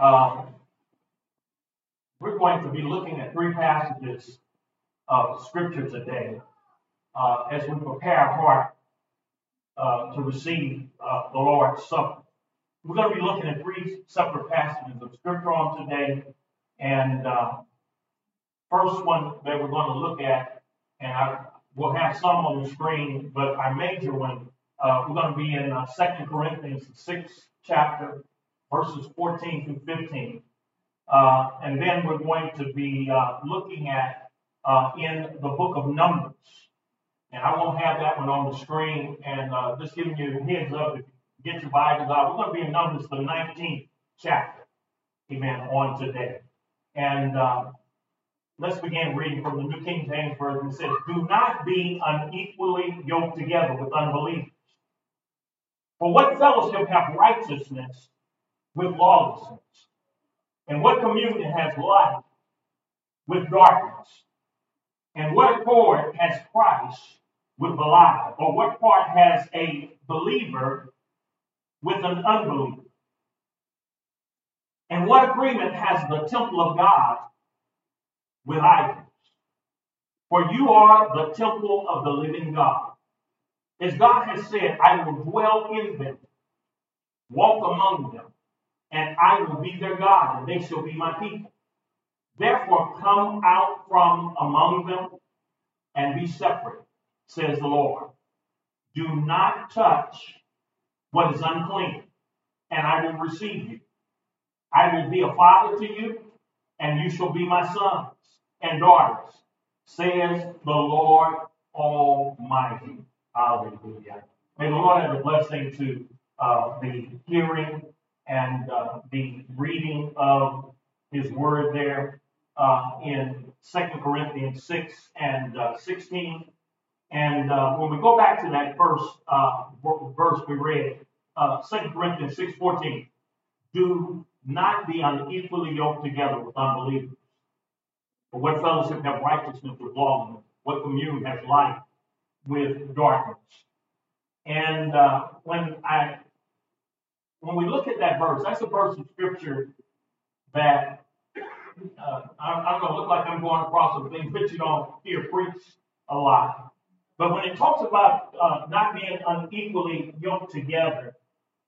Um, we're going to be looking at three passages of Scripture today uh, as we prepare our heart uh, to receive uh, the Lord's Supper. We're going to be looking at three separate passages of Scripture on today. And uh, first one that we're going to look at, and I will have some on the screen, but our major one, uh, we're going to be in uh, 2 Corinthians, the 6th chapter, verses 14 through 15. Uh, and then we're going to be uh, looking at uh, in the book of Numbers. And I won't have that one on the screen. And uh, just giving you a heads up, if you get your Bibles out, we're going to be in Numbers, the 19th chapter. Amen. On today. And uh, let's begin reading from the New King James Version. It says, Do not be unequally yoked together with unbelievers. For what fellowship have righteousness with lawlessness? And what communion has light with darkness? And what accord has Christ with Belial? Or what part has a believer with an unbeliever? And what agreement has the temple of God with idols? For you are the temple of the living God. As God has said, I will dwell in them, walk among them, and I will be their God, and they shall be my people. Therefore, come out from among them and be separate, says the Lord. Do not touch what is unclean, and I will receive you. I will be a father to you, and you shall be my sons and daughters, says the Lord Almighty. Hallelujah. May the Lord have a blessing to uh, the hearing and uh, the reading of his word there uh, in 2 Corinthians 6 and uh, 16. And uh, when we go back to that first uh, verse we read, uh, 2 Corinthians 6 14, do not be unequally yoked together with unbelievers. For what fellowship have righteousness with lawlessness? What commune has light with darkness? And when I when we look at that verse, that's a verse of scripture that uh, I'm, going to look like I'm going across some things that you don't hear preached a lot. But when it talks about uh, not being unequally yoked together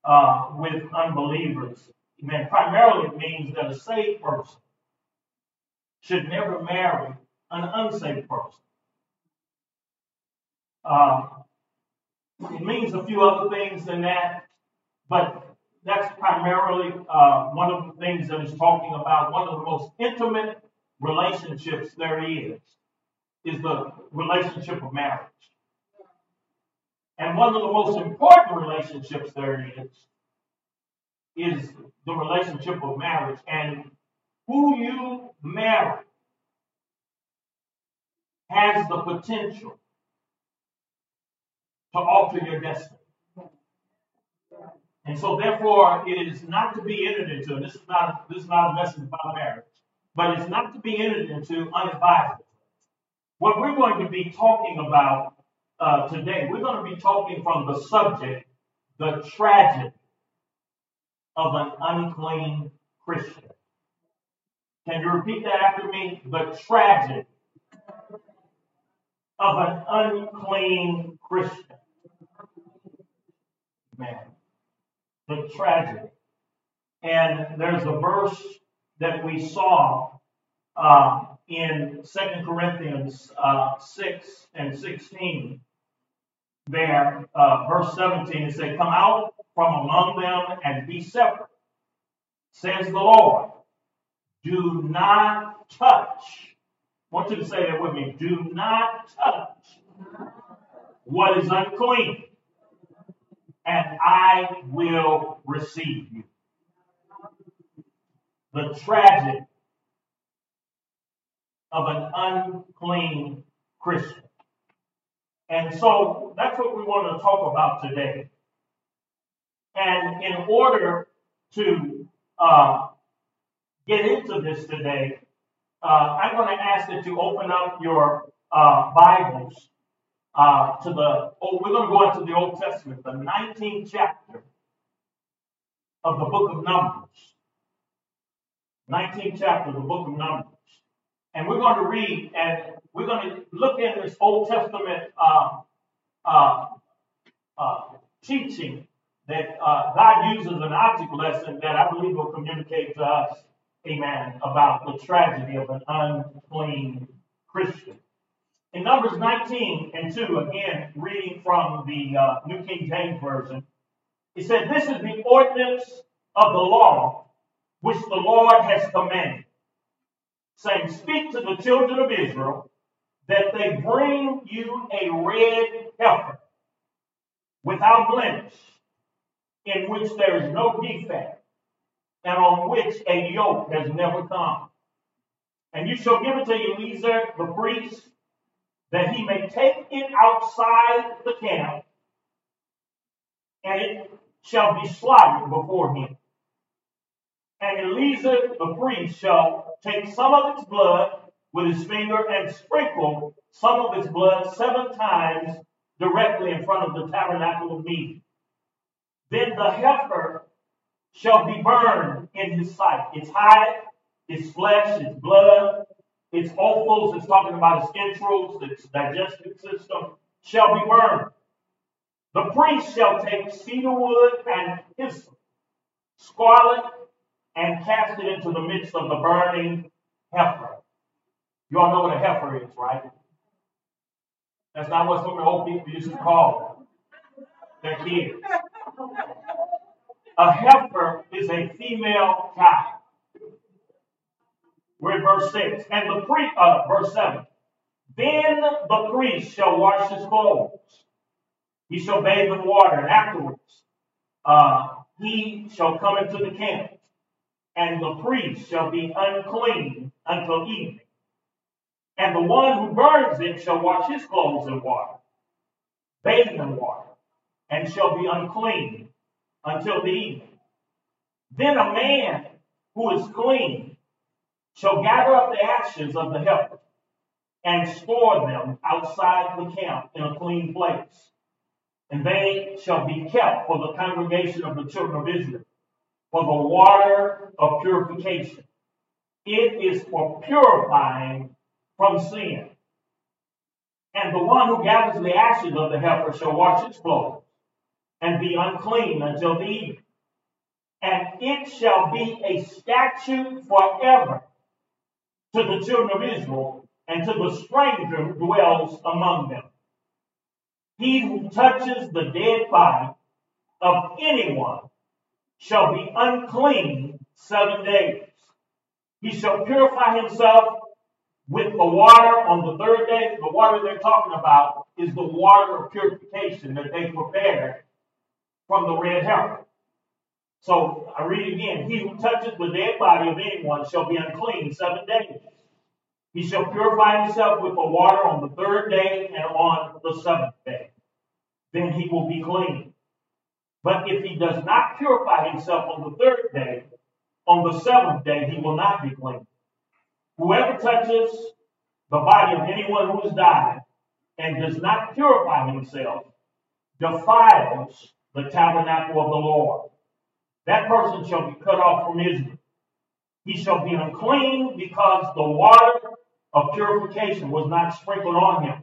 uh, with unbelievers, man, primarily it means that a saved person should never marry an unsaved person. Uh, it means a few other things than that, but that's primarily uh, one of the things that is talking about. One of the most intimate relationships there is, is the relationship of marriage. And one of the most important relationships there is, is the relationship of marriage. And who you marry has the potential to alter your destiny. And so therefore it is not to be entered into, and this is not this is not a message about marriage, but it's not to be entered into unadvised. What we're going to be talking about uh, today, we're going to be talking from the subject, the tragedy of an unclean Christian. Can you repeat that after me? The tragedy of an unclean Christian. Man the tragedy. And there's a verse that we saw uh, in 2 Corinthians uh, 6 and 16. There, uh, verse 17, it says, Come out from among them and be separate, says the Lord. Do not touch. I want you to say that with me. Do not touch what is unclean and I will receive you. The tragedy of an unclean Christian. And so that's what we want to talk about today. And in order to uh, get into this today, uh, I'm going to ask that you open up your uh, Bibles uh, to the, oh, we're going to go into the Old Testament, the 19th chapter of the book of Numbers. 19th chapter, of the book of Numbers. And we're going to read and we're going to look at this Old Testament uh, uh, teaching that uh, God uses an object lesson that I believe will communicate to us, amen, about the tragedy of an unclean Christian. In Numbers 19 and 2, again, reading from the uh, New King James Version, it said, This is the ordinance of the law which the Lord has commanded, saying, Speak to the children of Israel that they bring you a red heifer without blemish, in which there is no defect, and on which a yoke has never come. And you shall give it to Eleazar the priest, that he may take it outside the camp, and it shall be slaughtered before him. And Eleazar the priest shall take some of its blood with his finger and sprinkle some of its blood seven times directly in front of the tabernacle of meeting. Then the heifer shall be burned in his sight. Its hide, its flesh, its blood, its offals, it's talking about its entrails, its digestive system, shall be burned. The priest shall take cedar wood and hyssop, scarlet, and cast it into the midst of the burning heifer. You all know what a heifer is, right? That's not what some of the old people used to call their kids. A heifer is a female cow. We're in verse 6. And the priest, uh, verse 7. Then the priest shall wash his clothes. He shall bathe in water, and afterwards uh, he shall come into the camp, and the priest shall be unclean until evening. And the one who burns it shall wash his clothes in water, bathe in water, and shall be unclean until the evening. Then a man who is clean shall gather up the ashes of the heifer and store them outside the camp in a clean place. And they shall be kept for the congregation of the children of Israel, for the water of purification. It is for purifying from sin. And the one who gathers the ashes of the heifer shall wash his clothes and be unclean until the evening. And it shall be a statute forever to the children of Israel and to the stranger who dwells among them. He who touches the dead body of anyone shall be unclean seven days. He shall purify himself with the water on the third day. The water they're talking about is the water of purification that they prepared from the red heifer. So I read again. He who touches the dead body of anyone shall be unclean seven days. He shall purify himself with the water on the third day and on the seventh day. Then he will be clean. But if he does not purify himself on the third day, on the seventh day he will not be clean. Whoever touches the body of anyone who has died and does not purify himself defiles the tabernacle of the Lord. That person shall be cut off from Israel. He shall be unclean because the water of purification was not sprinkled on him,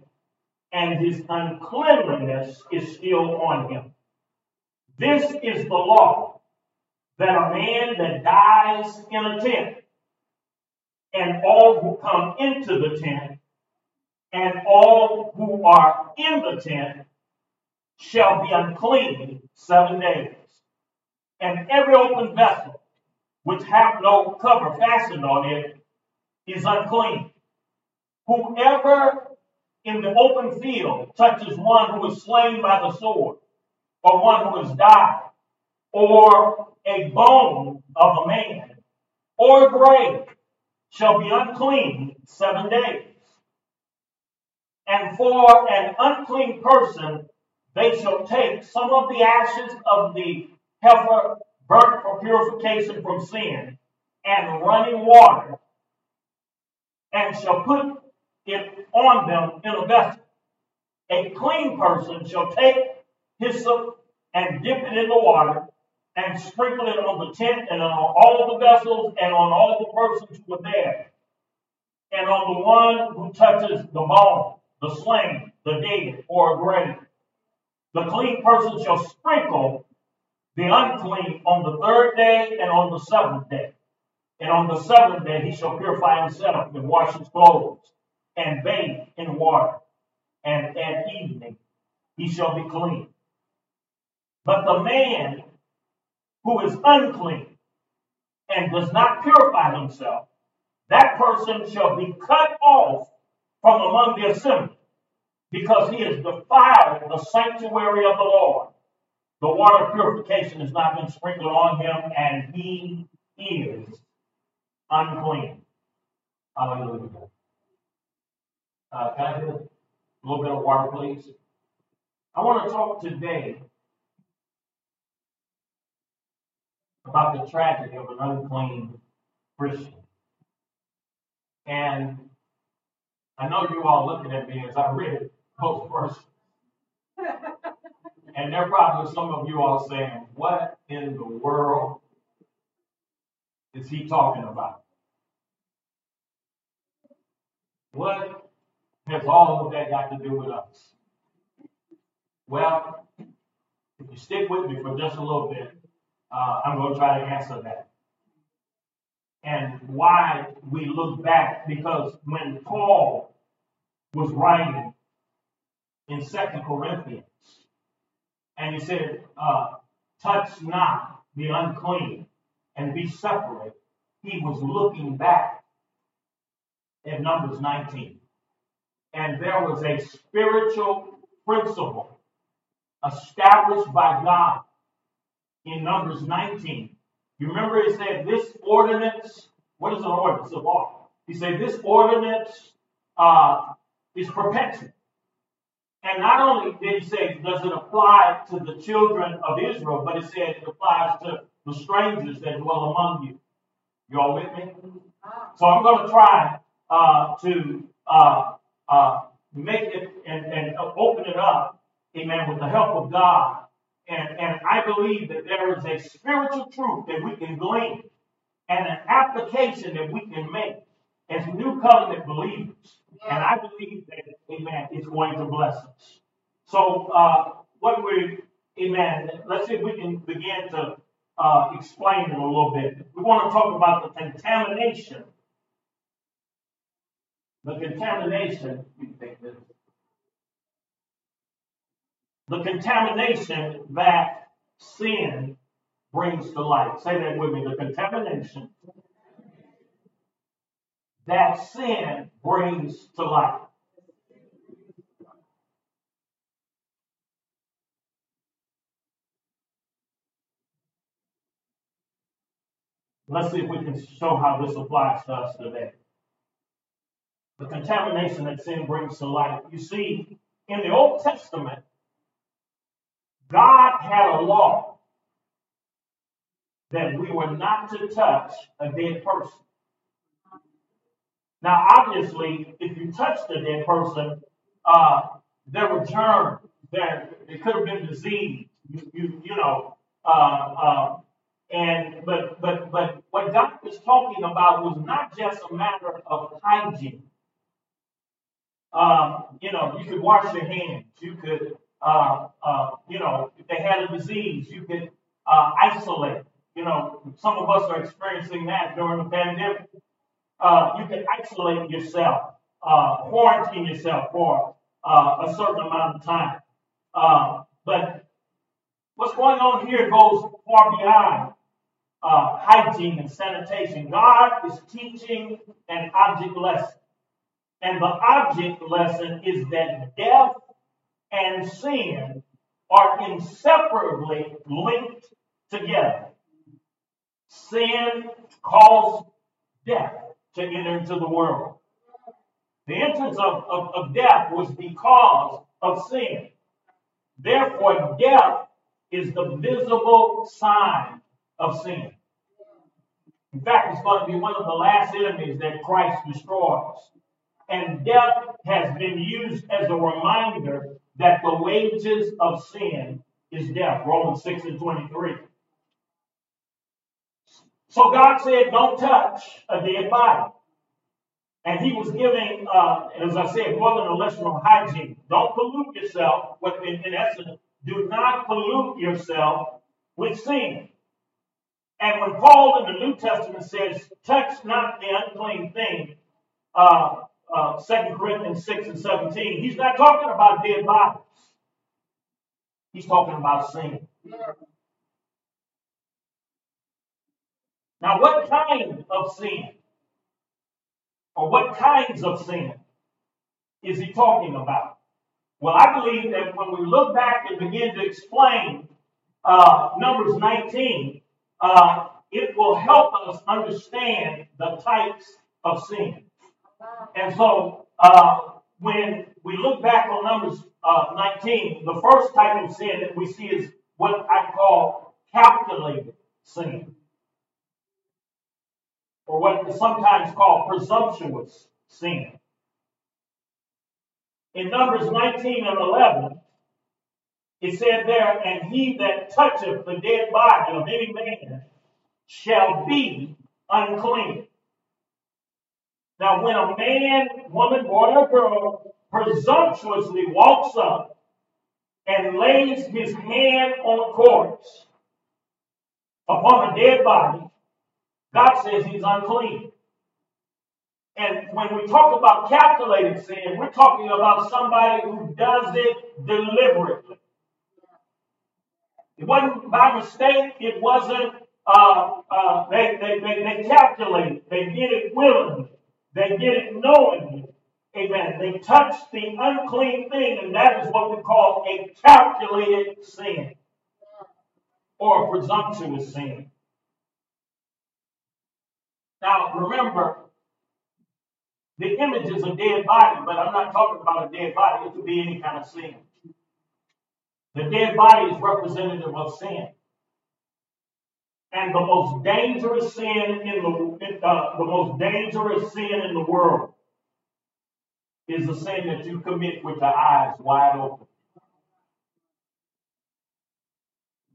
and his uncleanliness is still on him. This is the law that a man that dies in a tent and all who come into the tent, and all who are in the tent shall be unclean seven days. And every open vessel which hath no cover fastened on it is unclean. Whoever in the open field touches one who is slain by the sword, or one who has died, or a bone of a man, or a grave, shall be unclean seven days. And for an unclean person, they shall take some of the ashes of the heifer burnt for purification from sin and running water, and shall put it on them in a vessel. A clean person shall take hyssop and dip it in the water and sprinkle it on the tent and on all the vessels and on all the persons who were there, and on the one who touches the bone, the slain, the dead, or a grave. The clean person shall sprinkle the unclean on the third day and on the seventh day. And on the seventh day he shall purify himself and wash his clothes and bathe in water. And at evening he shall be clean. But the man who is unclean and does not purify himself, that person shall be cut off from among the assembly, because he has defiled the sanctuary of the Lord. The water of purification has not been sprinkled on him, and he is unclean. Hallelujah. Uh, can I have a little bit of water, please? I want to talk today about the tragedy of an unclean Christian. And I know you all looking at me as I read those verses. And there are probably some of you all saying, What in the world is he talking about? What has all of that got to do with us? Well, if you stick with me for just a little bit, uh, I'm going to try to answer that. And why we look back, because when Paul was writing in Second Corinthians, and he said, uh, touch not the unclean and be separate, he was looking back at Numbers 19. And there was a spiritual principle established by God in Numbers 19. You remember he said, This ordinance, what is an ordinance of law? He said, This ordinance uh, is perpetual. And not only did he say, does it apply to the children of Israel, but he said it applies to the strangers that dwell among you. You all with me? So I'm going to try uh, to uh, uh, make it and, and open it up, amen, with the help of God and, and I believe that there is a spiritual truth that we can glean and an application that we can make as new covenant believers. And I believe that, amen, it's going to bless us. So, uh, what we, amen, let's see if we can begin to uh, explain it a little bit. We want to talk about the contamination. The contamination, the contamination that sin brings to light. Say that with me. The contamination that sin brings to light. Let's see if we can show how this applies to us today. The contamination that sin brings to light. You see, in the Old Testament, God had a law that we were not to touch a dead person. Now, obviously, if you touched a dead person, uh, there were germs. There, it could have been disease. You, you, you know, uh, uh, and but but but what God was talking about was not just a matter of hygiene. Um, you know, you could wash your hands. You could uh, uh, you know, if they had a disease, you could uh, isolate. You know, some of us are experiencing that during the pandemic. Uh, you can isolate yourself, uh, quarantine yourself for uh, a certain amount of time. but what's going on here goes far beyond hygiene and sanitation. God is teaching an object lesson. And the object lesson is that death and sin are inseparably linked together. Sin caused death to enter into the world. The entrance of, of, of death was because of sin. Therefore, death is the visible sign of sin. In fact, it's going to be one of the last enemies that Christ destroys. And death has been used as a reminder that the wages of sin is death. Romans 6 and 23. So God said, don't touch a dead body. And he was giving, uh, as I said, more than a lesson on hygiene. Don't pollute yourself. What in, in essence, do not pollute yourself with sin. And when Paul in the New Testament says, touch not the unclean thing, uh, uh, 2 Corinthians 6 and 17, he's not talking about dead bodies. He's talking about sin. Now, what kind of sin? Or what kinds of sin is he talking about? Well, I believe that when we look back and begin to explain uh, Numbers 19, uh, it will help us understand the types of sin. And so, uh, when we look back on Numbers uh, 19, the first type of sin that we see is what I call calculated sin, or what is sometimes called presumptuous sin. In Numbers 19 and 11, it said there, and he that toucheth the dead body of any man shall be unclean. Now, when a man, woman, boy, or girl presumptuously walks up and lays his hand on a corpse upon a dead body, God says he's unclean. And when we talk about calculated sin, we're talking about somebody who does it deliberately. It wasn't by mistake. It wasn't, uh, uh, they, they, they, they calculated. They did it willingly. They did it knowingly. Amen. They touched the unclean thing, and that is what we call a calculated sin or a presumptuous sin. Now, remember, the image is a dead body, but I'm not talking about a dead body. It could be any kind of sin. The dead body is representative of sin. And the most dangerous sin in the uh, the most dangerous sin in the world is the sin that you commit with the eyes wide open.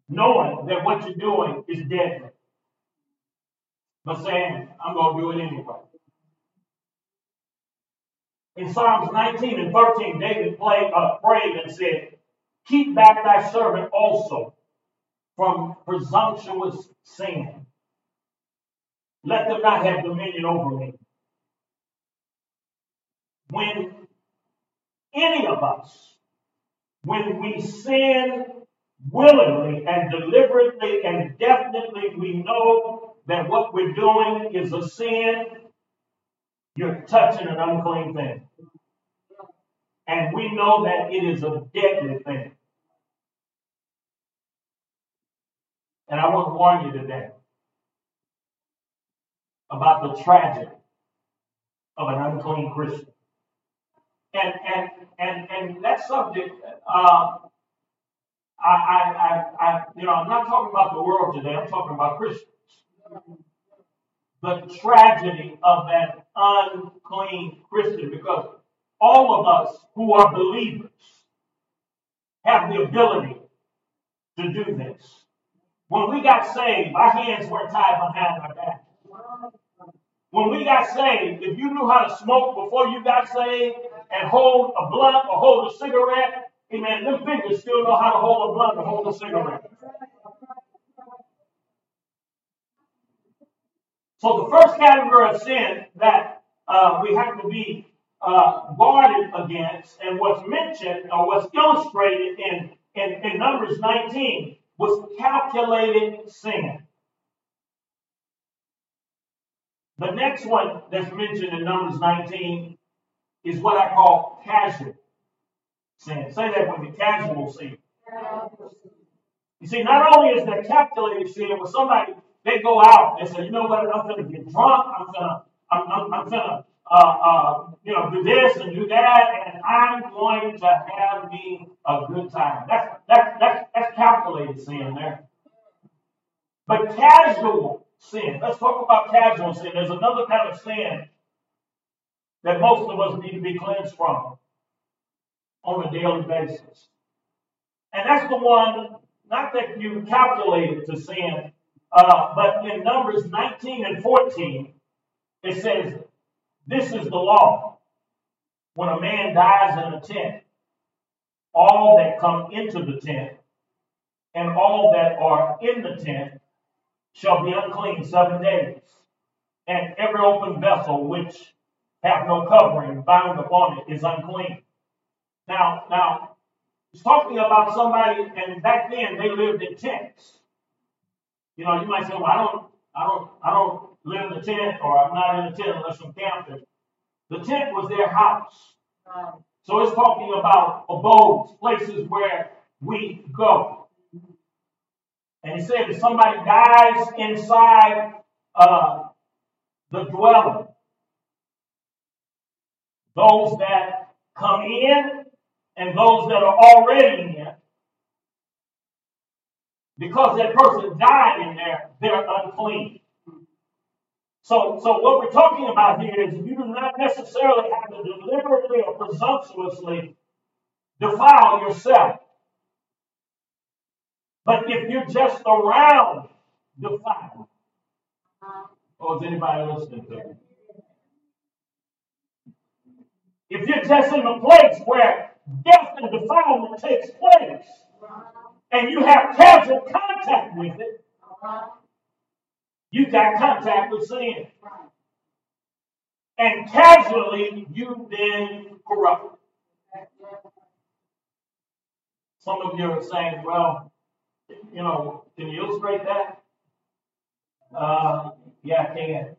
Knowing that what you're doing is deadly. But saying, I'm going to do it anyway. In Psalms 19 and 13, David played, uh, prayed and said, Keep back thy servant also from presumptuous sin. Let them not have dominion over me. When any of us, when we sin willingly and deliberately and definitely, we know that what we're doing is a sin, you're touching an unclean thing. And we know that it is a deadly thing. And I want to warn you today about the tragedy of an unclean Christian. And and and and that subject, uh, I, I, I, I, you know, I'm not talking about the world today. I'm talking about Christians. The tragedy of that unclean Christian, because all of us who are believers have the ability to do this. When we got saved, our hands weren't tied behind our back. When we got saved, if you knew how to smoke before you got saved and hold a blunt or hold a cigarette, amen, them fingers still know how to hold a blunt or hold a cigarette. So the first category of sin that uh, we have to be uh, guarded against, and what's mentioned or what's illustrated in, in, in Numbers 19 was calculated sin. The next one that's mentioned in Numbers 19 is what I call casual sin. Say that with me, casual sin. You see, not only is there calculated sin, when somebody they go out and say, you know what, I'm going to get drunk, I'm going to, I'm, I'm, I'm going to uh, uh, you know, do this and do that, and I'm going to have me a good time. That's that's that's, that's calculated sin there. But casual sin. Let's talk about casual sin. There's another kind of sin that most of us need to be cleansed from on a daily basis. And that's the one, not that you calculated to sin, Uh, but in Numbers 19 and 14, it says, This is the law. When a man dies in a tent, all that come into the tent and all that are in the tent shall be unclean seven days. And every open vessel which hath no covering bound upon it is unclean. Now, now, it's talking about somebody, and back then they lived in tents. You know, you might say, "Well, I don't, I don't, I don't live in a tent, or I'm not in a tent unless I'm camping." The tent was their house. So it's talking about abodes, places where we go. And he said, if somebody dies inside uh, the dwelling, those that come in and those that are already because that person died in there, they're unclean. So, so what we're talking about here is you do not necessarily have to deliberately or presumptuously defile yourself. But if you're just around defilement, oh, is anybody listening to me? If you're just in a place where death and defilement takes place, and you have casual contact with it, you got contact with sin. And casually, you've been corrupted. Some of you are saying, well, you know, can you illustrate that? Uh, yeah, I can.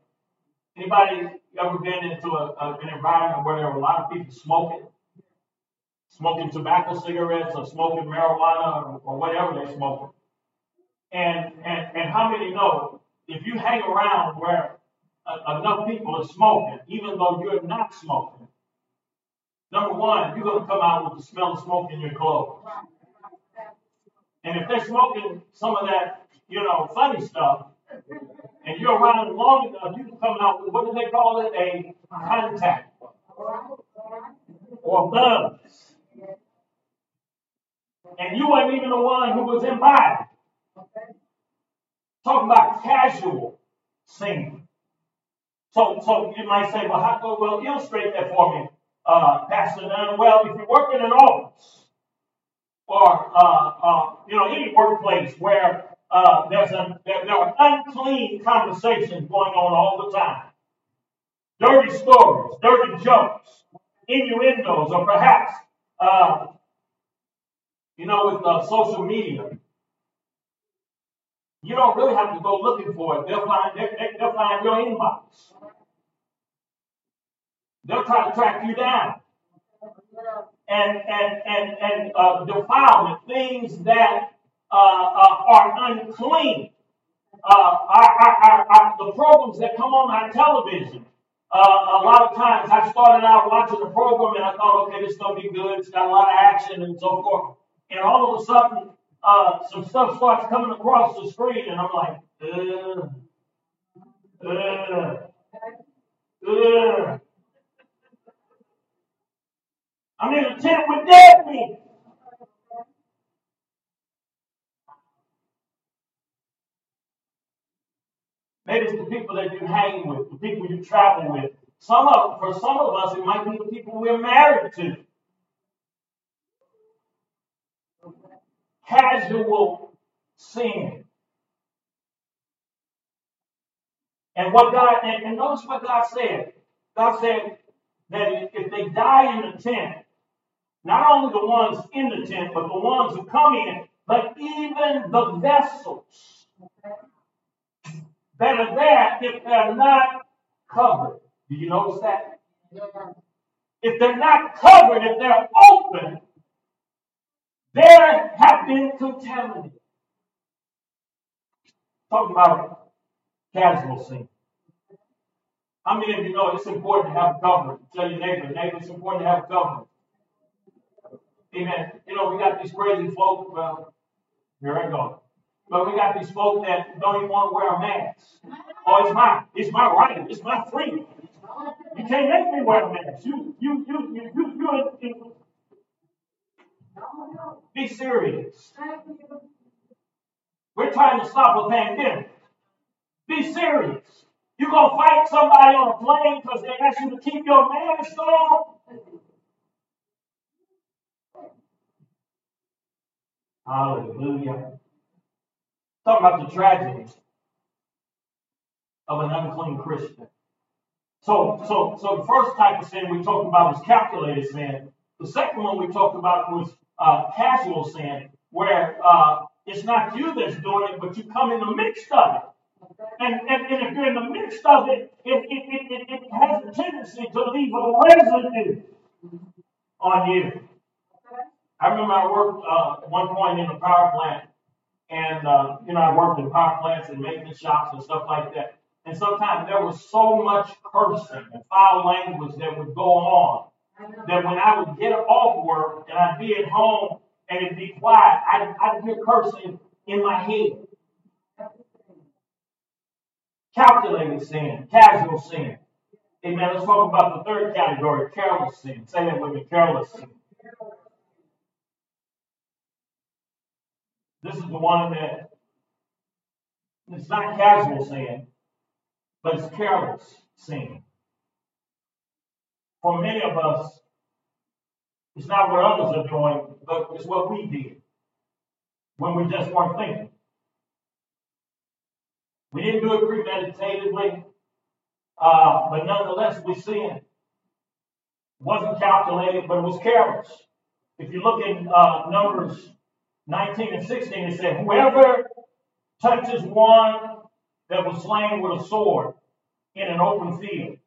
Anybody ever been into a, a, an environment where there were a lot of people smoking? Smoking tobacco cigarettes or smoking marijuana or, or whatever they're smoking. And, and, and how many know if you hang around where enough people are smoking, even though you're not smoking, number one, you're going to come out with the smell of smoke in your clothes. And if they're smoking some of that, you know, funny stuff, and you're around long enough, you can come out with what do they call it? A contact or buzz. And you weren't even the one who was invited. Talking about casual sin. So, so you might say, well, how go? Well, illustrate that for me, uh, Pastor Dunn. Well, if you work in an office or uh, uh, you know any workplace where uh, there's a, there, there, are unclean conversations going on all the time, dirty stories, dirty jokes, innuendos, or perhaps uh, you know with uh, social media you don't really have to go looking for it. They'll find, they, they'll find your inbox. They'll try to track you down. And, and, and, and uh, defilement, things that uh, uh, are unclean. Uh, the programs that come on our television, uh, a lot of times I started out watching the program and I thought, okay, this is going to be good. It's got a lot of action and so forth. And all of a sudden, uh, some stuff starts coming across the screen, and I'm like, uh, uh, uh. I'm in a tent with dead men. Maybe it's the people that you hang with, the people you travel with. Some of, for some of us, it might be the people we're married to. Casual sin. And what God, and, and notice what God said. God said that if they die in the tent, not only the ones in the tent, but the ones who come in, but even the vessels that are there, if they're not covered. Do you notice that? If they're not covered, if they're open, there have been contaminated. Talking about casual sin. How many of you know it's important to have a covering? Tell your neighbor, neighbor, it's important to have a covering. Amen. You know, we got these crazy folk, well, here I go. But we got these folk that don't even want to wear a mask. Oh, it's my, it's my right, it's my freedom. You can't make me wear a mask. You, you, you, you, you, you be serious. We're trying to stop a pandemic. Be serious. You gonna fight somebody on a plane because they ask you to keep your mask on? Hallelujah. Talk about the tragedy of an unclean Christian. So, so, so the first type of sin we talked about was calculated sin. The second one we talked about was uh, casual sin, where uh, it's not you that's doing it, but you come in the midst of it. And, and, and if you're in the midst of it, it, it, it, it, has a tendency to leave a residue on you. I remember I worked uh, at one point in a power plant, and uh, you know I worked in power plants and maintenance shops and stuff like that. And sometimes there was so much cursing and foul language that would go on that when I would get off work and I'd be at home and it'd be quiet, I'd, I'd hear cursing in my head. Calculated sin, casual sin. Amen. Let's talk about the third category, careless sin. Say that with me, careless sin. This is the one that it's not casual sin, but it's careless sin. For many of us, it's not what others are doing, but it's what we did when we just weren't thinking. We didn't do it premeditatedly, uh, but nonetheless, we sinned. It wasn't calculated, but it was careless. If you look in uh, Numbers 19 and 16, it said, Whoever touches one that was slain with a sword in an open field,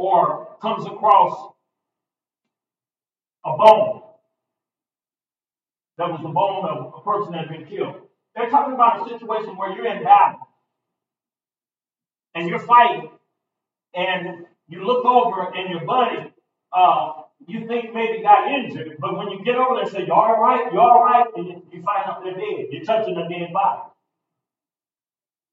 or comes across a bone that was the bone of a person that had been killed. They're talking about a situation where you're in battle and you're fighting, and you look over and your buddy, uh, you think maybe got injured, but when you get over there and say, you're all right? you're all right? And you, you find out they're dead. You're touching a dead body.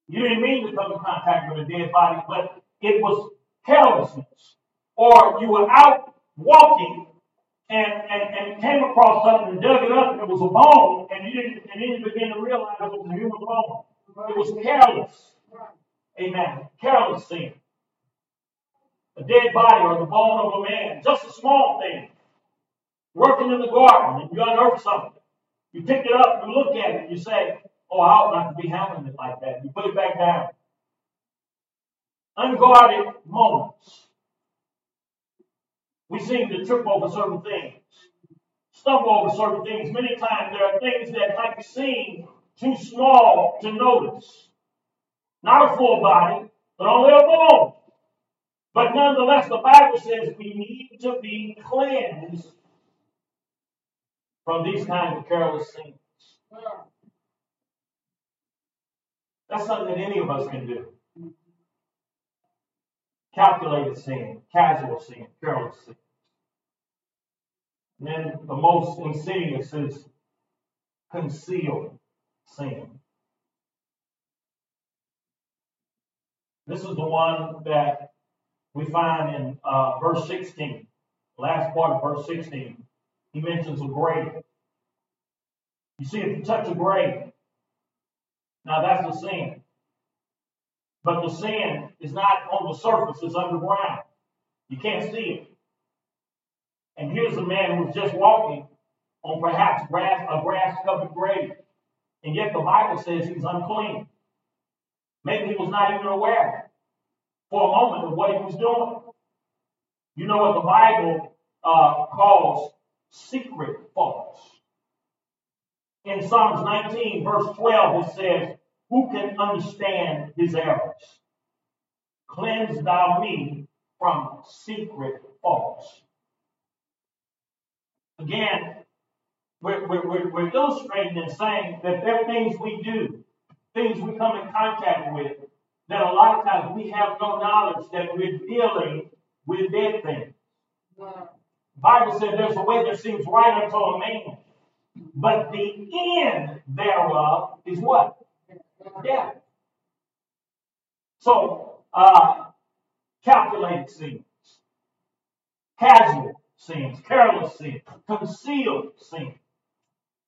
You didn't mean to come in contact with a dead body, but it was carelessness. Or you were out walking and, and, and came across something and dug it up and it was a bone and you didn't and then you begin to realize it was a human bone. It was careless. Amen. Careless sin. A dead body or the bone of a man. Just a small thing. Working in the garden and you unearth something. You pick it up, you look at it, you say, Oh, I ought not to be handling it like that. You put it back down. Unguarded moments. We seem to trip over certain things, stumble over certain things. Many times there are things that might seem too small to notice. Not a full body, but only a bone. But nonetheless, the Bible says we need to be cleansed from these kinds of careless things. That's something that any of us can do. Calculated sin, casual sin, careless sin. And then the most insidious is concealed sin. This is the one that we find in uh, verse 16, last part of verse 16. He mentions a grave. You see, if you touch a grave, now that's the sin. But the sin is not on the surface, it's underground. You can't see it. And here's a man who's just walking on perhaps grass, a grass covered grave. And yet the Bible says he's unclean. Maybe he was not even aware for a moment of what he was doing. You know what the Bible uh, calls secret faults. In Psalms 19, verse 12, it says, Who can understand his errors? Cleanse thou me from secret faults. Again, we're, we're, we're illustrating and saying that there are things we do, things we come in contact with, that a lot of times we have no knowledge that we're dealing with dead things. The Bible says there's a way that seems right unto a man, but the end thereof is what? Death. So, uh, calculated sins, casual sins, careless sins, concealed sins.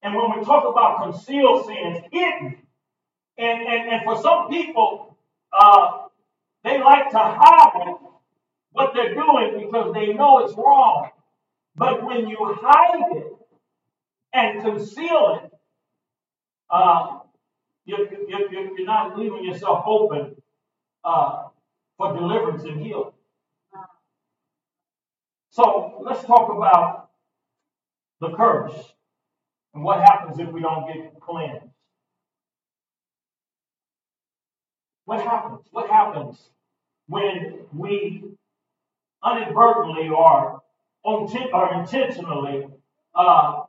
And when we talk about concealed sins, hidden And, and, and for some people, uh, they like to hide what they're doing because they know it's wrong. But when you hide it and conceal it, uh, you're, you're, you're not leaving yourself open uh, for deliverance and healing. So let's talk about the curse and what happens if we don't get cleansed. What happens? What happens when we inadvertently or, or intentionally, uh,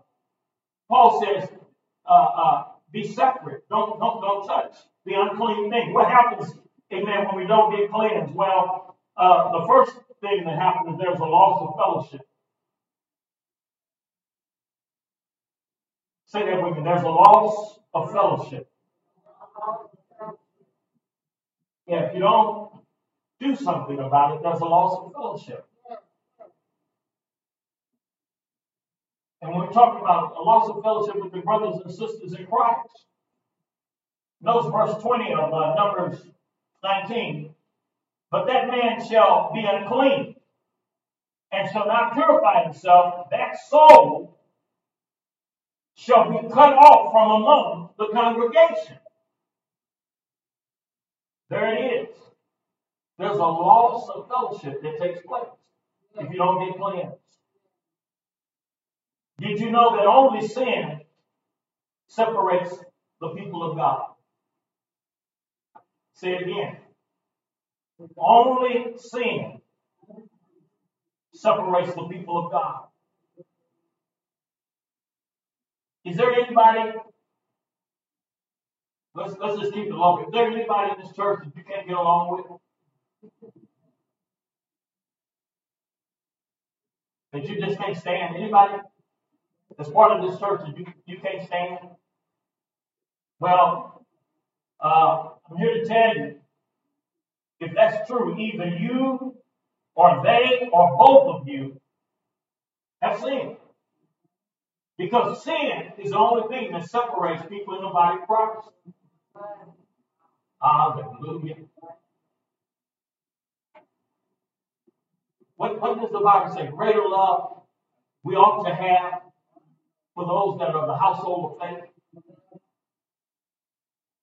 Paul says, uh, uh, be separate. Don't, don't, don't touch the unclean thing. What happens, amen, when we don't get cleansed? Well, uh, the first thing that happens is there's a loss of fellowship. Say that with me. There's a loss of fellowship. Yeah, if you don't do something about it, there's a loss of fellowship. And when we talk about a loss of fellowship with the brothers and sisters in Christ, notice verse 20 of uh, Numbers 19. But that man shall be unclean and shall not purify himself, that soul shall be cut off from among the congregation. There it is. There's a loss of fellowship that takes place if you don't get cleansed. Did you know that only sin separates the people of God? Say it again. Only sin separates the people of God. Is there anybody? Let's let's just keep it low. Is there anybody in this church that you can't get along with? That you just can't stand? Anybody? That's part of this church you, you can't stand? Well, uh, I'm here to tell you if that's true, either you or they or both of you have sinned. Because sin is the only thing that separates people in the body of Christ. Hallelujah. What, what does the Bible say? Greater love we ought to have for those that are of the household of faith.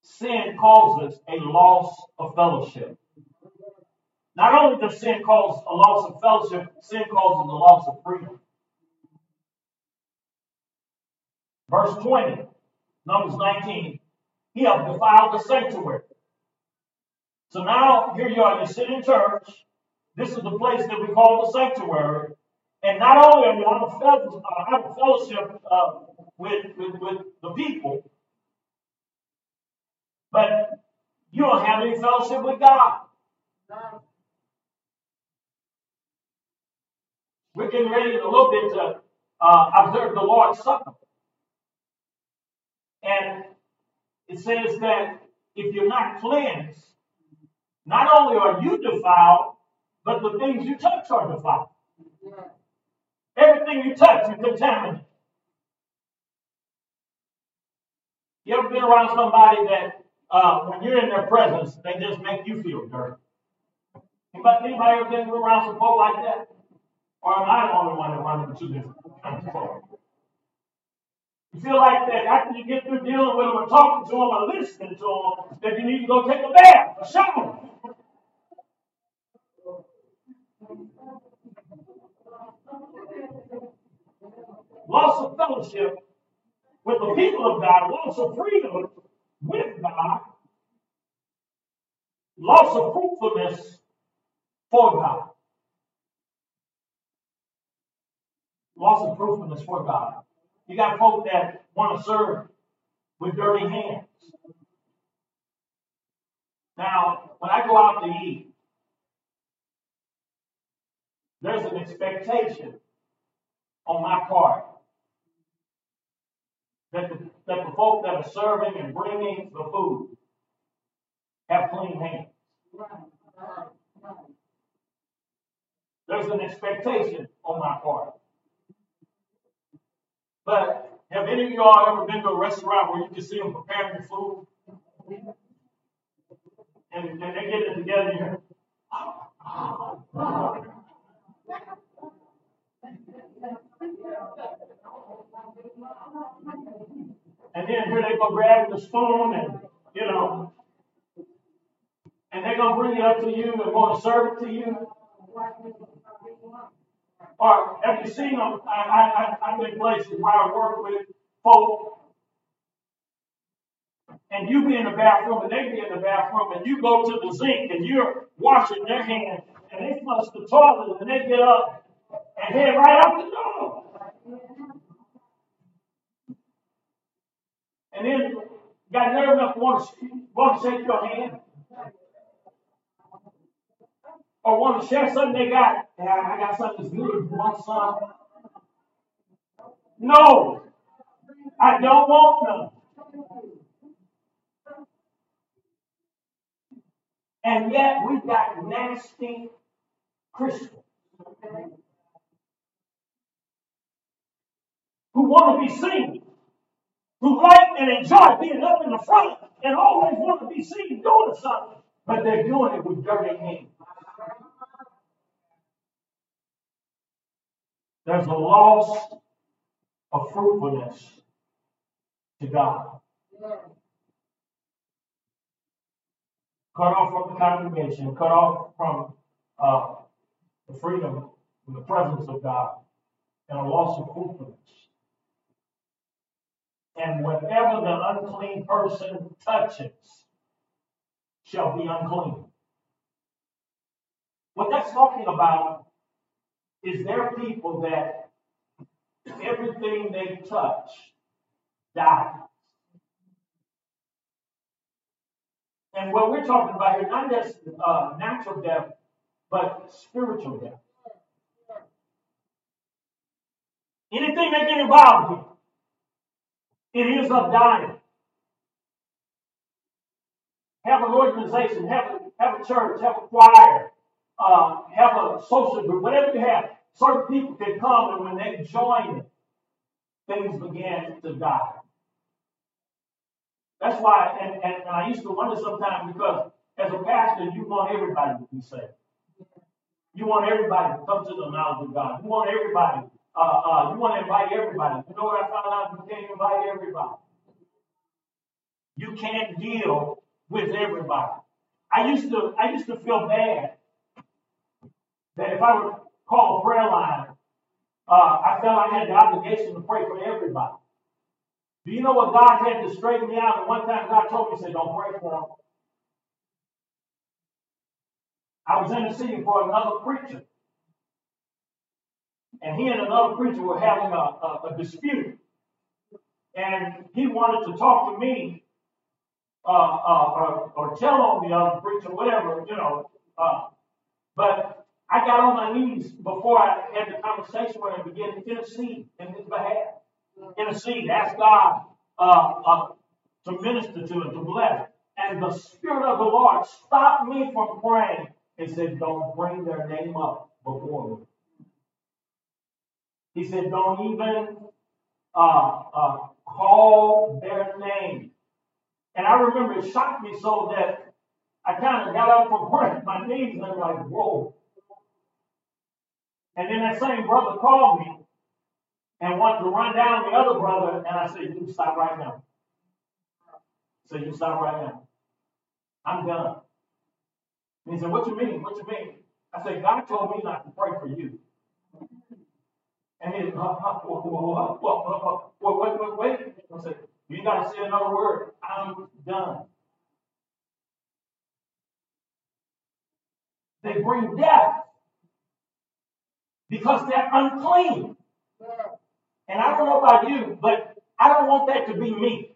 Sin causes a loss of fellowship. Not only does sin cause a loss of fellowship, sin causes a loss of freedom. Verse 20, Numbers 19, he hath defiled the sanctuary. So now, here you are, you sit in church. This is the place that we call the sanctuary. And not only are you out of, fellowship, uh, out of fellowship uh, with, with, with the people, but you don't have any fellowship with God. We're getting ready in a little bit to uh, observe the Lord's Supper. And it says that if you're not cleansed, not only are you defiled, but the things you touch are defiled. Everything you touch, you contaminate. You ever been around somebody that, uh, when you're in their presence, they just make you feel dirty? Anybody, anybody ever been around some folk like that? Or am I the only one that runs into this kind of folk? You feel like that after you get through dealing with them or talking to them or listening to them, that you need to go take a bath, a shower. Loss of fellowship with the people of God, loss of freedom with God, loss of fruitfulness for God. Loss of fruitfulness for God. You got folk that want to serve with dirty hands. Now, when I go out to eat, there's an expectation on my part that the, that the folk that are serving and bringing the food have clean hands. There's an expectation on my part. But have any of y'all ever been to a restaurant where you can see them preparing the food? and, and they get it together here. And then here they go grabbing the spoon and, you know, and they're going to bring it up to you and want to serve it to you. Or have you seen them? I, I, I've been places where I work with folk, and you be in the bathroom and they be in the bathroom, and you go to the sink and you're washing their hands, and they flush the toilet, and they get up and head right out the door. And then got nerve enough to want to, want shake your hand or want to share something they got. Yeah, I got something that's good. Want some? No, I don't want none. And yet we've got nasty Christians who want to be seen, who like and enjoy being up in the front and always want to be seen doing something, but they're doing it with dirty hands. There's a loss of fruitfulness to God. Cut off from the congregation, cut off from uh, the freedom from the presence of God, and a loss of fruitfulness. And whatever the unclean person touches shall be unclean. What that's talking about is there people that everything they touch dies. And what we're talking about here, not just uh, natural death, but spiritual death. Anything that get involved in, it is of dying. Have an organization, have a, have a church, have a choir, uh, have a social group, whatever you have, certain people can come and when they join things begin to die. That's why, and, and, I used to wonder sometimes because as a pastor, you want everybody to be saved. You want everybody to come to the knowledge of God. You want everybody, uh, uh, you want to invite everybody. You know what I found out? You can't invite everybody. You can't deal with everybody. I used to, I used to feel bad that if I would call a prayer line, uh, I felt I had the obligation to pray for everybody. Do you know what God had to straighten me out? And one time God told me, He said, Don't pray for them. I was interceding for another preacher. And he and another preacher were having a, a, a dispute. And he wanted to talk to me uh, uh, or, or, tell on the other preacher, whatever, you know. Uh, but I got on my knees before I had the conversation with him began to intercede in his behalf. Intercede, ask God uh, uh, to minister to him, to bless. And the Spirit of the Lord stopped me from praying and said, Don't bring their name up before me. He said, Don't even uh, uh, call their name. And I remember it shocked me so that I kind of got up from praying my knees and I'm like, Whoa. And then that same brother called me and wanted to run down the other brother, and I said, You stop right now. So you stop right now. I'm done. And he said, What you mean? What you mean? I said, God told me not to pray for you. And he said, what, what, what, what, wait. I said, You got to say another word. I'm done. They bring death because they're unclean. And I don't know about you, but I don't want that to be me.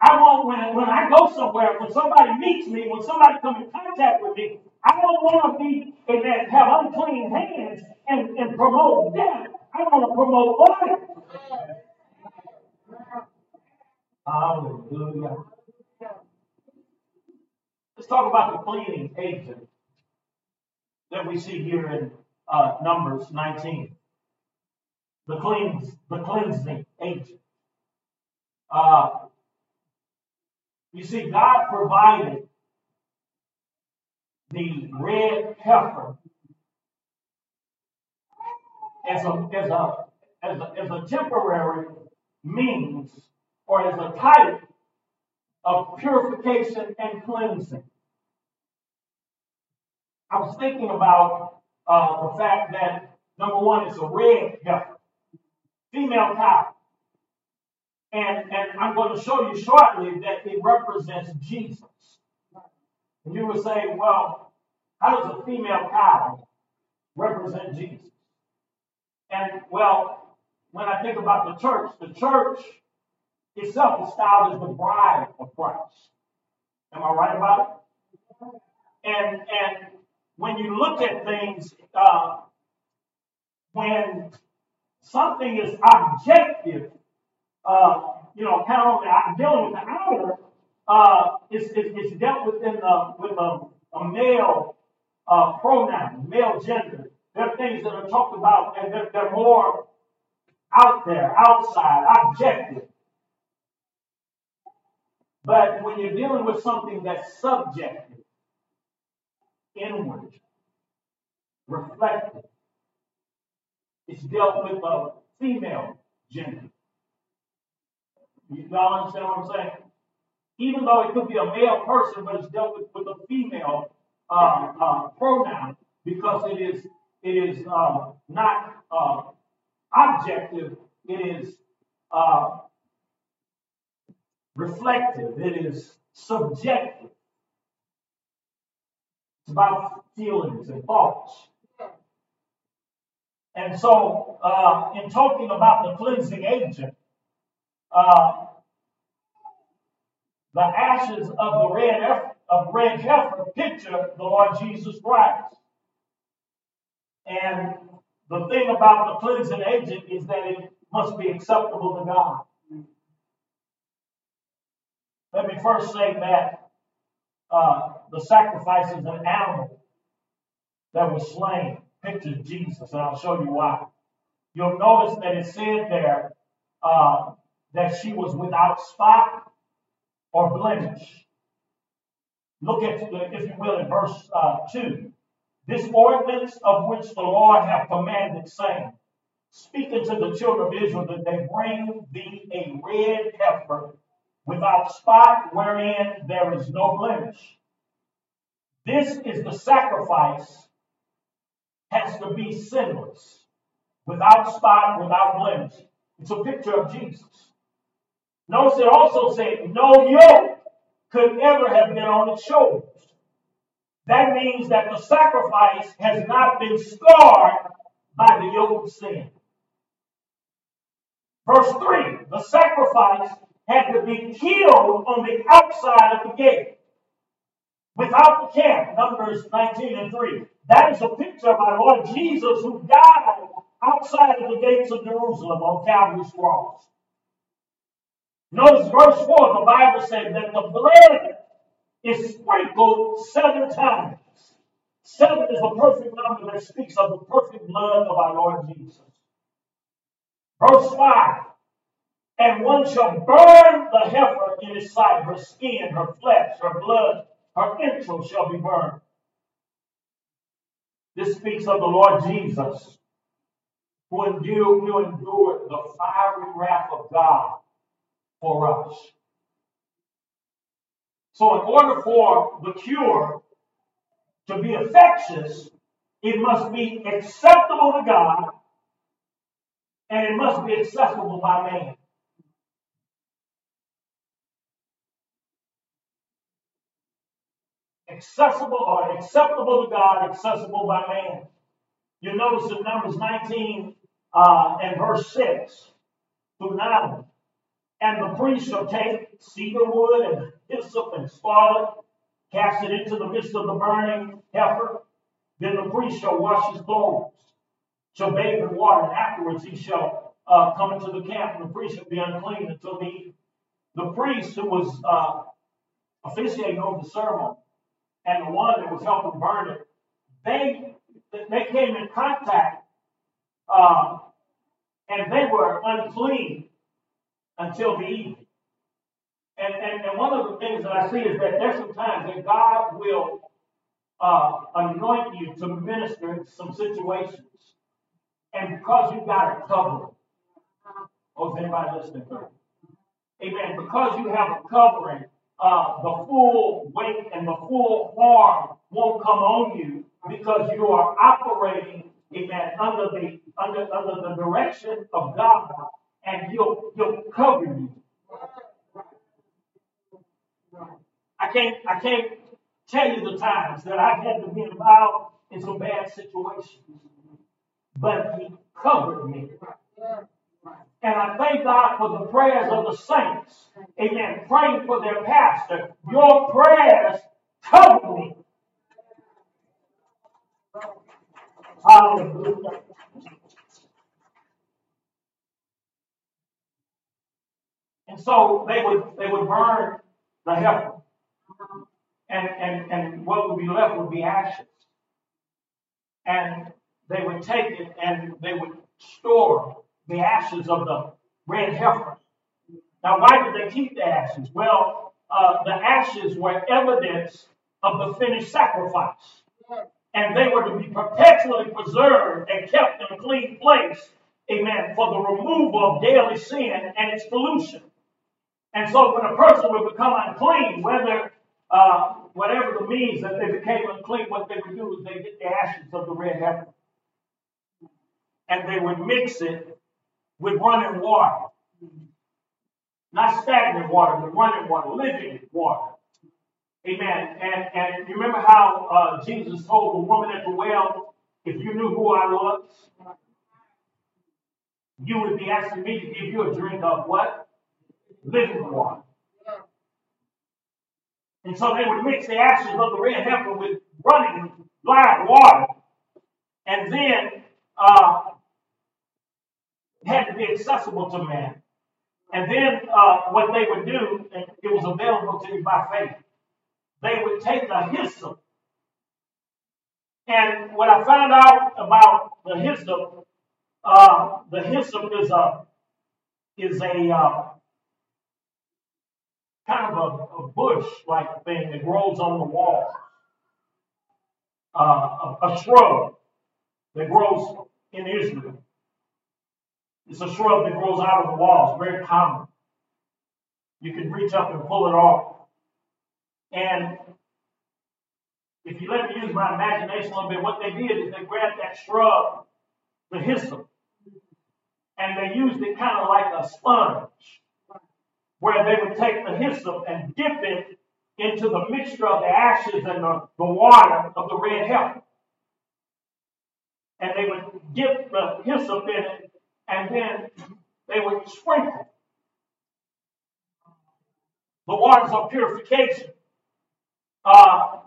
I want when, when I go somewhere, when somebody meets me, when somebody comes in contact with me, I don't want to be in that have unclean hands and, and promote death. I want to promote life. Hallelujah. Let's talk about the cleaning agent that we see here in uh, Numbers 19. The cleans, the cleansing agent. Uh, you see, God provided the red heifer as a, as a, as a, as a temporary means or as a type of purification and cleansing. I was thinking about uh, the fact that number one, it's a red heifer, female cow. And, and I'm going to show you shortly that it represents Jesus. And you would say, well, how does a female cow represent Jesus? And well, when I think about the church, the church itself is styled as the bride of Christ. Am I right about it? And and when you look at things, uh, when something is objective, uh, you know, kind of dealing with the outer, uh, it's, it's, it's, dealt with in the, with a, a male uh, pronoun, male gender. There are things that are talked about and they're, they're more out there, outside, objective. But when you're dealing with something that's subjective, inward, reflective, it's dealt with a female gender. You all understand what I'm saying? Even though it could be a male person, but it's dealt with with a female uh, uh, pronoun because it is it is uh, not uh, objective. It is uh, reflective. It is subjective. It's about feelings and thoughts. And so, uh, in talking about the cleansing agent, uh, the ashes of the red of red heifer picture the Lord Jesus Christ. And the thing about the cleansing agent is that it must be acceptable to God. Let me first say that uh, the sacrifice is an animal that was slain pictures Jesus, and I'll show you why. You'll notice that it said there uh, that she was without spot or blemish. Look at, if you will, in verse uh, 2. This ordinance of which the Lord hath commanded, saying, Speaking to the children of Israel that they bring thee a red heifer without spot wherein there is no blemish. This is the sacrifice, has to be sinless, without spot, without blemish. It's a picture of Jesus. Notice it also said, no yoke could ever have been on its shoulders. That means that the sacrifice has not been scarred by the yoke of sin. Verse 3 the sacrifice had to be killed on the outside of the gate without the camp. Numbers 19 and 3. That is a picture of our Lord Jesus who died outside of the gates of Jerusalem on Calvary's cross. Notice verse 4, the Bible says that the blood is sprinkled seven times. Seven is a perfect number that speaks of the perfect blood of our Lord Jesus. Verse 5, and one shall burn the heifer in his sight, her skin, her flesh, her blood, her entrails shall be burned. This speaks of the Lord Jesus, who endured, who endured the fiery wrath of God for us. So, in order for the cure to be effective, it must be acceptable to God and it must be accessible by man. Accessible or acceptable to God, accessible by man. You notice in Numbers 19 uh, and verse 6 through 9 and the priest shall take cedar wood and hyssop and scarlet, cast it into the midst of the burning heifer. Then the priest shall wash his clothes, shall bathe in water, and afterwards he shall uh, come into the camp, and the priest shall be unclean until the evening. The priest who was uh, officiating over the ceremony and the one that was helping burn it, they they came in contact uh, and they were unclean until the evening. And, and, and one of the things that I see is that there's some times that God will uh, anoint you to minister in some situations. And because you've got a covering. Oh, is anybody listening to me? Amen. Because you have a covering, uh, the full weight and the full harm won't come on you because you are operating, amen, under the under under the direction of God, and He'll He'll cover you. I can't I can't tell you the times that I've had to be involved in some bad situations, but He covered me. And I thank God for the prayers of the saints. Amen. Praying for their pastor. Your prayers cover me. Hallelujah. And so they would they would burn the heifer. And, and, and what would be left would be ashes. And they would take it and they would store the ashes of the red heifer. Now, why did they keep the ashes? Well, uh, the ashes were evidence of the finished sacrifice. And they were to be perpetually preserved and kept in a clean place, amen, for the removal of daily sin and its pollution. And so when a person would become unclean, whether uh, whatever the means that they became unclean, what they would do is they get the ashes of the red heifer and they would mix it with running water. Not stagnant water, but running water, living water. Amen. And and you remember how uh, Jesus told the woman at the well, if you knew who I was, you would be asking me to give you a drink of what? Living water. And so they would mix the ashes of the red heifer with running live water. And then uh, had to be accessible to man. And then uh, what they would do, and it was available to you by faith, they would take the hyssop. And what I found out about the hyssop, uh, the hyssop is a is a uh, kind of a, a bush-like thing that grows on the wall, uh, a, a shrub that grows in Israel. It's a shrub that grows out of the walls, very common. You can reach up and pull it off. And if you let me use my imagination a little bit, what they did is they grabbed that shrub, the hyssop, and they used it kind of like a sponge, where they would take the hyssop and dip it into the mixture of the ashes and the, the water of the red heifer. And they would dip the hyssop in it and then they would sprinkle the waters of purification. Uh,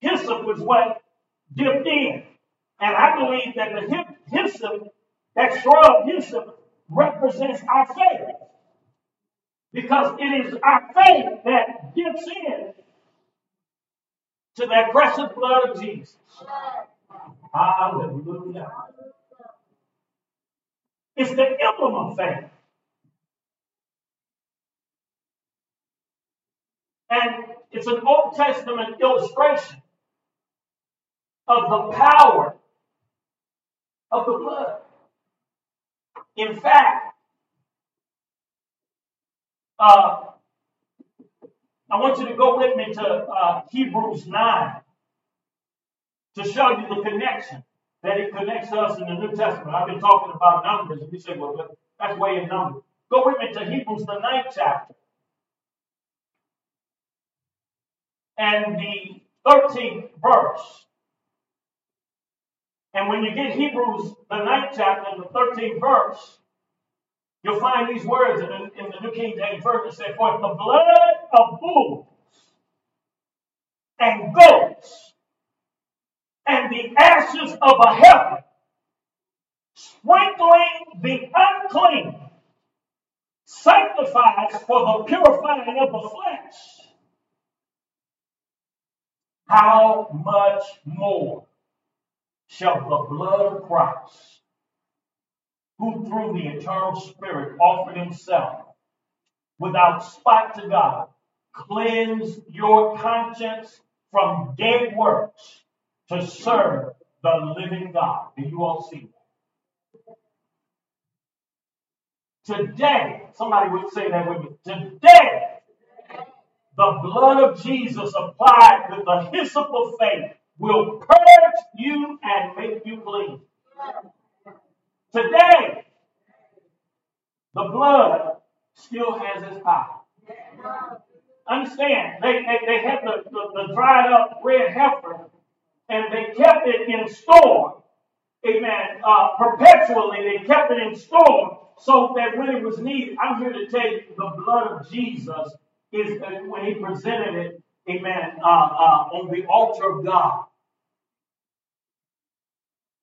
hyssop was what dipped in. And I believe that the hyssop, that shrub hyssop, represents our faith. Because it is our faith that dips in to that precious blood of Jesus. Hallelujah. It's the emblem of faith. And it's an Old Testament illustration of the power of the blood. In fact, uh, I want you to go with me to uh, Hebrews 9 to show you the connection that it connects us in the New Testament. I've been talking about numbers, and you say, well, that's way in numbers. Go with me to Hebrews, the ninth chapter. And the 13th verse. And when you get Hebrews, the ninth chapter, and the 13th verse, you'll find these words in, in the New King James Version. It says, For the blood of bulls and goats and the ashes of a heifer, sprinkling the unclean, sanctifies for the purifying of the flesh. How much more shall the blood of Christ, who through the eternal Spirit offered himself without spot to God, cleanse your conscience from dead works to serve the living God. Do you all see that? Today, somebody would say that with me. Today, the blood of Jesus applied with the hyssop of faith will purge you and make you clean. Today, the blood still has its power. Understand, they, they, they had the, the, the dried up red heifer and they kept it in store. Amen. Uh, perpetually, they kept it in store so that when it was needed, I'm here to tell you the blood of Jesus is uh, when he presented it, amen, uh, uh, on the altar of God.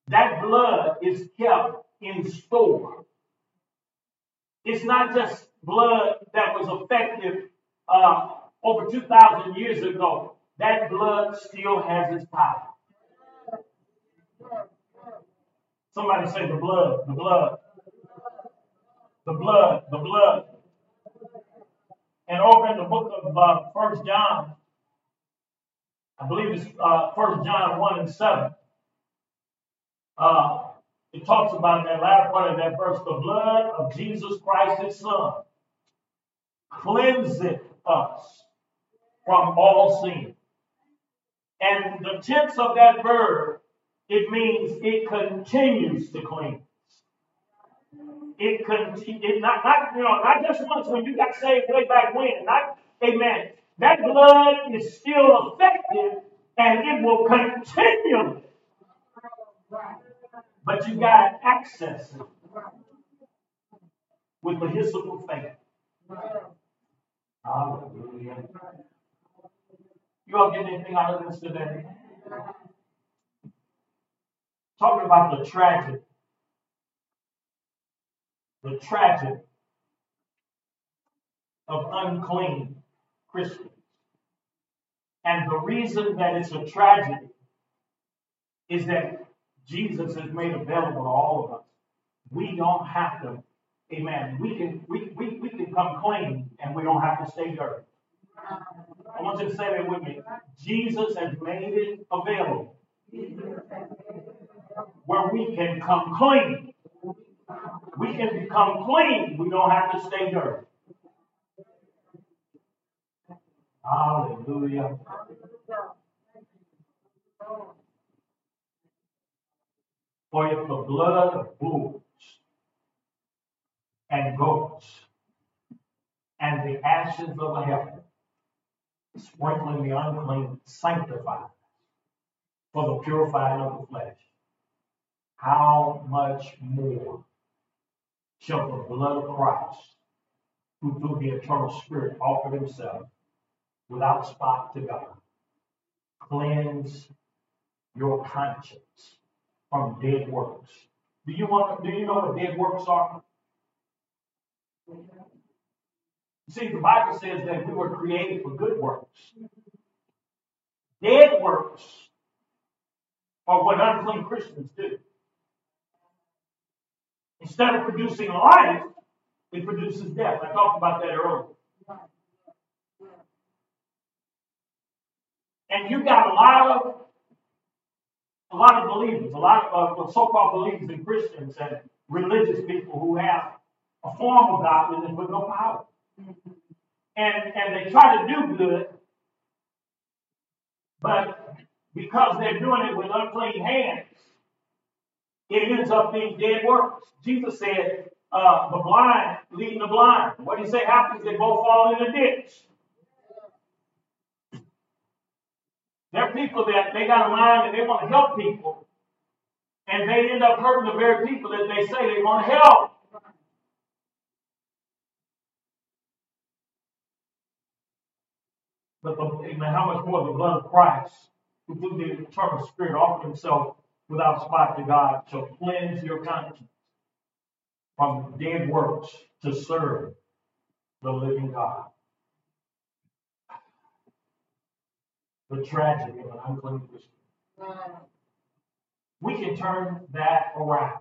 That blood is kept in store. It's not just blood that was effective uh, over 2,000 years ago. That blood still has its power. Somebody say the blood, the blood, the blood, the blood. And over in the book of uh, First John, I believe it's uh, First John one and seven. Uh, it talks about that latter part of that verse: the blood of Jesus Christ, His Son, cleanseth us from all sin. And the tense of that verb, it means it continues to cleanse. It it not, not you know not just once when you got saved way back when. Not amen. That blood is still effective and it will continue. But you got access with of faith. Hallelujah. You all get anything out of this today? Talking about the tragedy the tragedy of unclean Christians. And the reason that it's a tragedy is that Jesus has made available to all of us. We don't have to, amen. We can we, we, we can come clean and we don't have to stay dirty. I want you to say that with me. Jesus has made it available where we can come clean we can become clean. We don't have to stay dirty. Hallelujah. For if the blood of bulls and goats and the ashes of a heifer, sprinkling the unclean, sanctifies for the purifying of the flesh, how much more shall the blood of Christ, who through the eternal Spirit offered himself without spot to God, cleanse your conscience dead works. Do you want? Do you know what dead works are? See, the Bible says that we were created for good works. Dead works are what unclean Christians do. Instead of producing life, it produces death. I talked about that earlier. And you got a lot of a lot of believers, a lot of so-called believers and Christians and religious people who have a form of godliness with no power. And and they try to do good, but because they're doing it with unclean hands, it ends up being dead works. Jesus said, uh, the blind leading the blind. What do you say happens? They both fall in the ditch. There are people that they got a mind and they want to help people, and they end up hurting the very people that they say they want to help. But amen, how much more the blood of Christ, who through the eternal Spirit offered himself without spot to God shall cleanse your conscience from dead works to serve the living God. The tragedy of an unclean Christian. We can turn that around.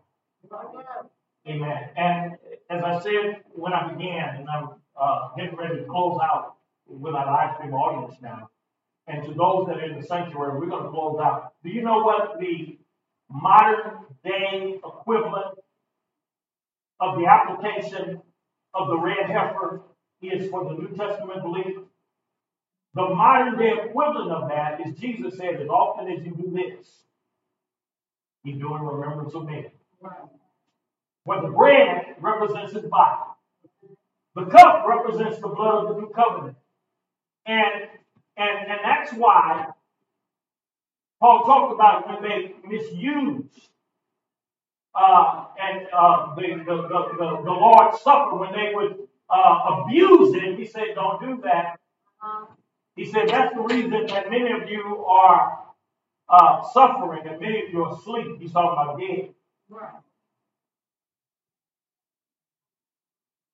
Amen. And as I said when I began, and I'm uh, getting ready to close out with our live stream audience now, and to those that are in the sanctuary, we're going to close out. Do you know what the modern day equivalent of the application of the red heifer is for the New Testament believer? The modern day equivalent of that is Jesus said, as often as you do this, you do in remembrance of me. What the bread represents his body. The cup represents the blood of the new covenant. And and, and that's why Paul talked about when they misuse uh, and uh, the, the, the, the, Lord's Supper, when they would uh, abuse it, he said, don't do that. He said, that's the reason that many of you are uh, suffering and many of you are asleep. He's talking about dead. Right.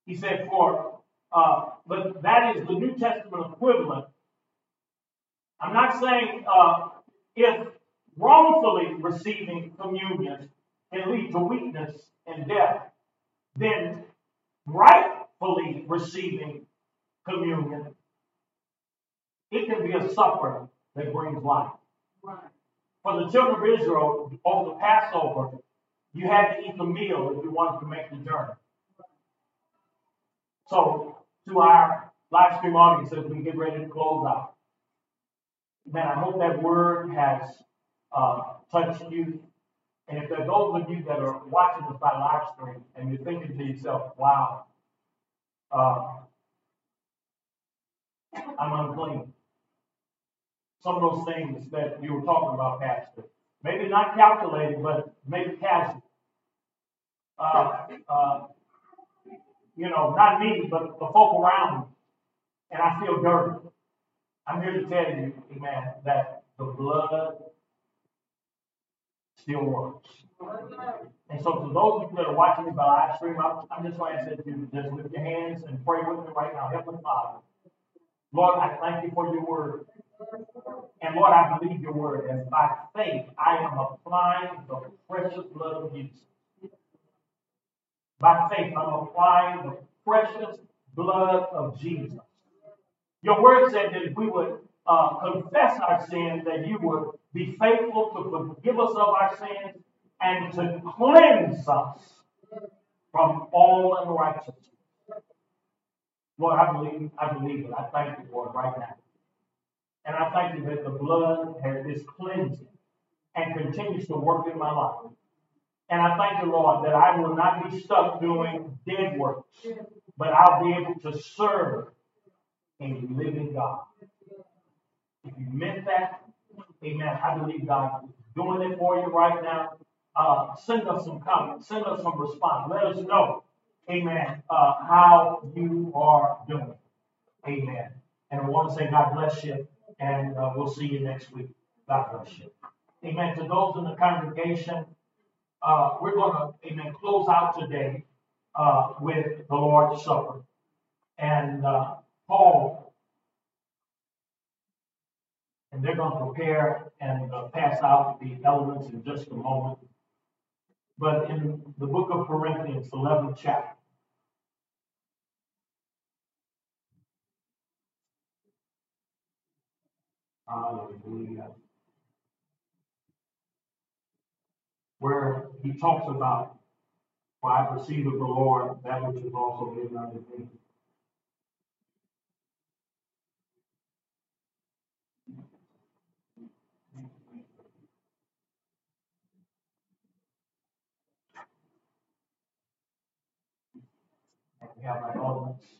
He said, for, uh, but that is the New Testament equivalent I'm not saying uh, if wrongfully receiving communion can lead to weakness and death, then rightfully receiving communion, it can be a supper that brings life. Right. For the children of Israel, over the Passover, you had to eat the meal if you wanted to make the journey. So, to our live stream audience, as we get ready to close out, Man, I hope that word has uh, touched you. And if there are those of you that are watching this by live stream and you're thinking to yourself, wow, uh, I'm unclean. Some of those things that you were talking about, Pastor. Maybe not calculated, but maybe casual. Uh, uh, you know, not me, but the folk around me. And I feel dirty. I'm here to tell you, amen, that the blood still works. And so, to those of you that are watching me by live stream, I'm, just going to ask you just lift your hands and pray with me right now. Heavenly Father, Lord, I thank you for your word. And Lord, I believe your word. And by faith, I am applying the precious blood of Jesus. By faith, I'm applying the precious blood of Jesus your word said that if we would uh, confess our sins, that you would be faithful to forgive us of our sins and to cleanse us from all unrighteousness. Lord, I believe, I believe it. I thank you, Lord, right now. And I thank you that the blood has this cleansing and continues to work in my life. And I thank you, Lord, that I will not be stuck doing dead works, but I'll be able to serve a living God. If you meant that, amen, I believe God is doing it for you right now. Uh, send us some comments, send us some response. Let us know, amen, uh, how you are doing. Amen. And I want to say God bless you, and uh, we'll see you next week. God bless you. Amen. To those in the congregation, uh, we're going to, amen, close out today uh, with the Lord's Supper. And uh, Paul, and they're going to prepare and uh, pass out the elements in just a moment. But in the book of Corinthians, 11th chapter, Hallelujah. Where he talks about, For I perceive of the Lord that which is also given unto me. We have our elements.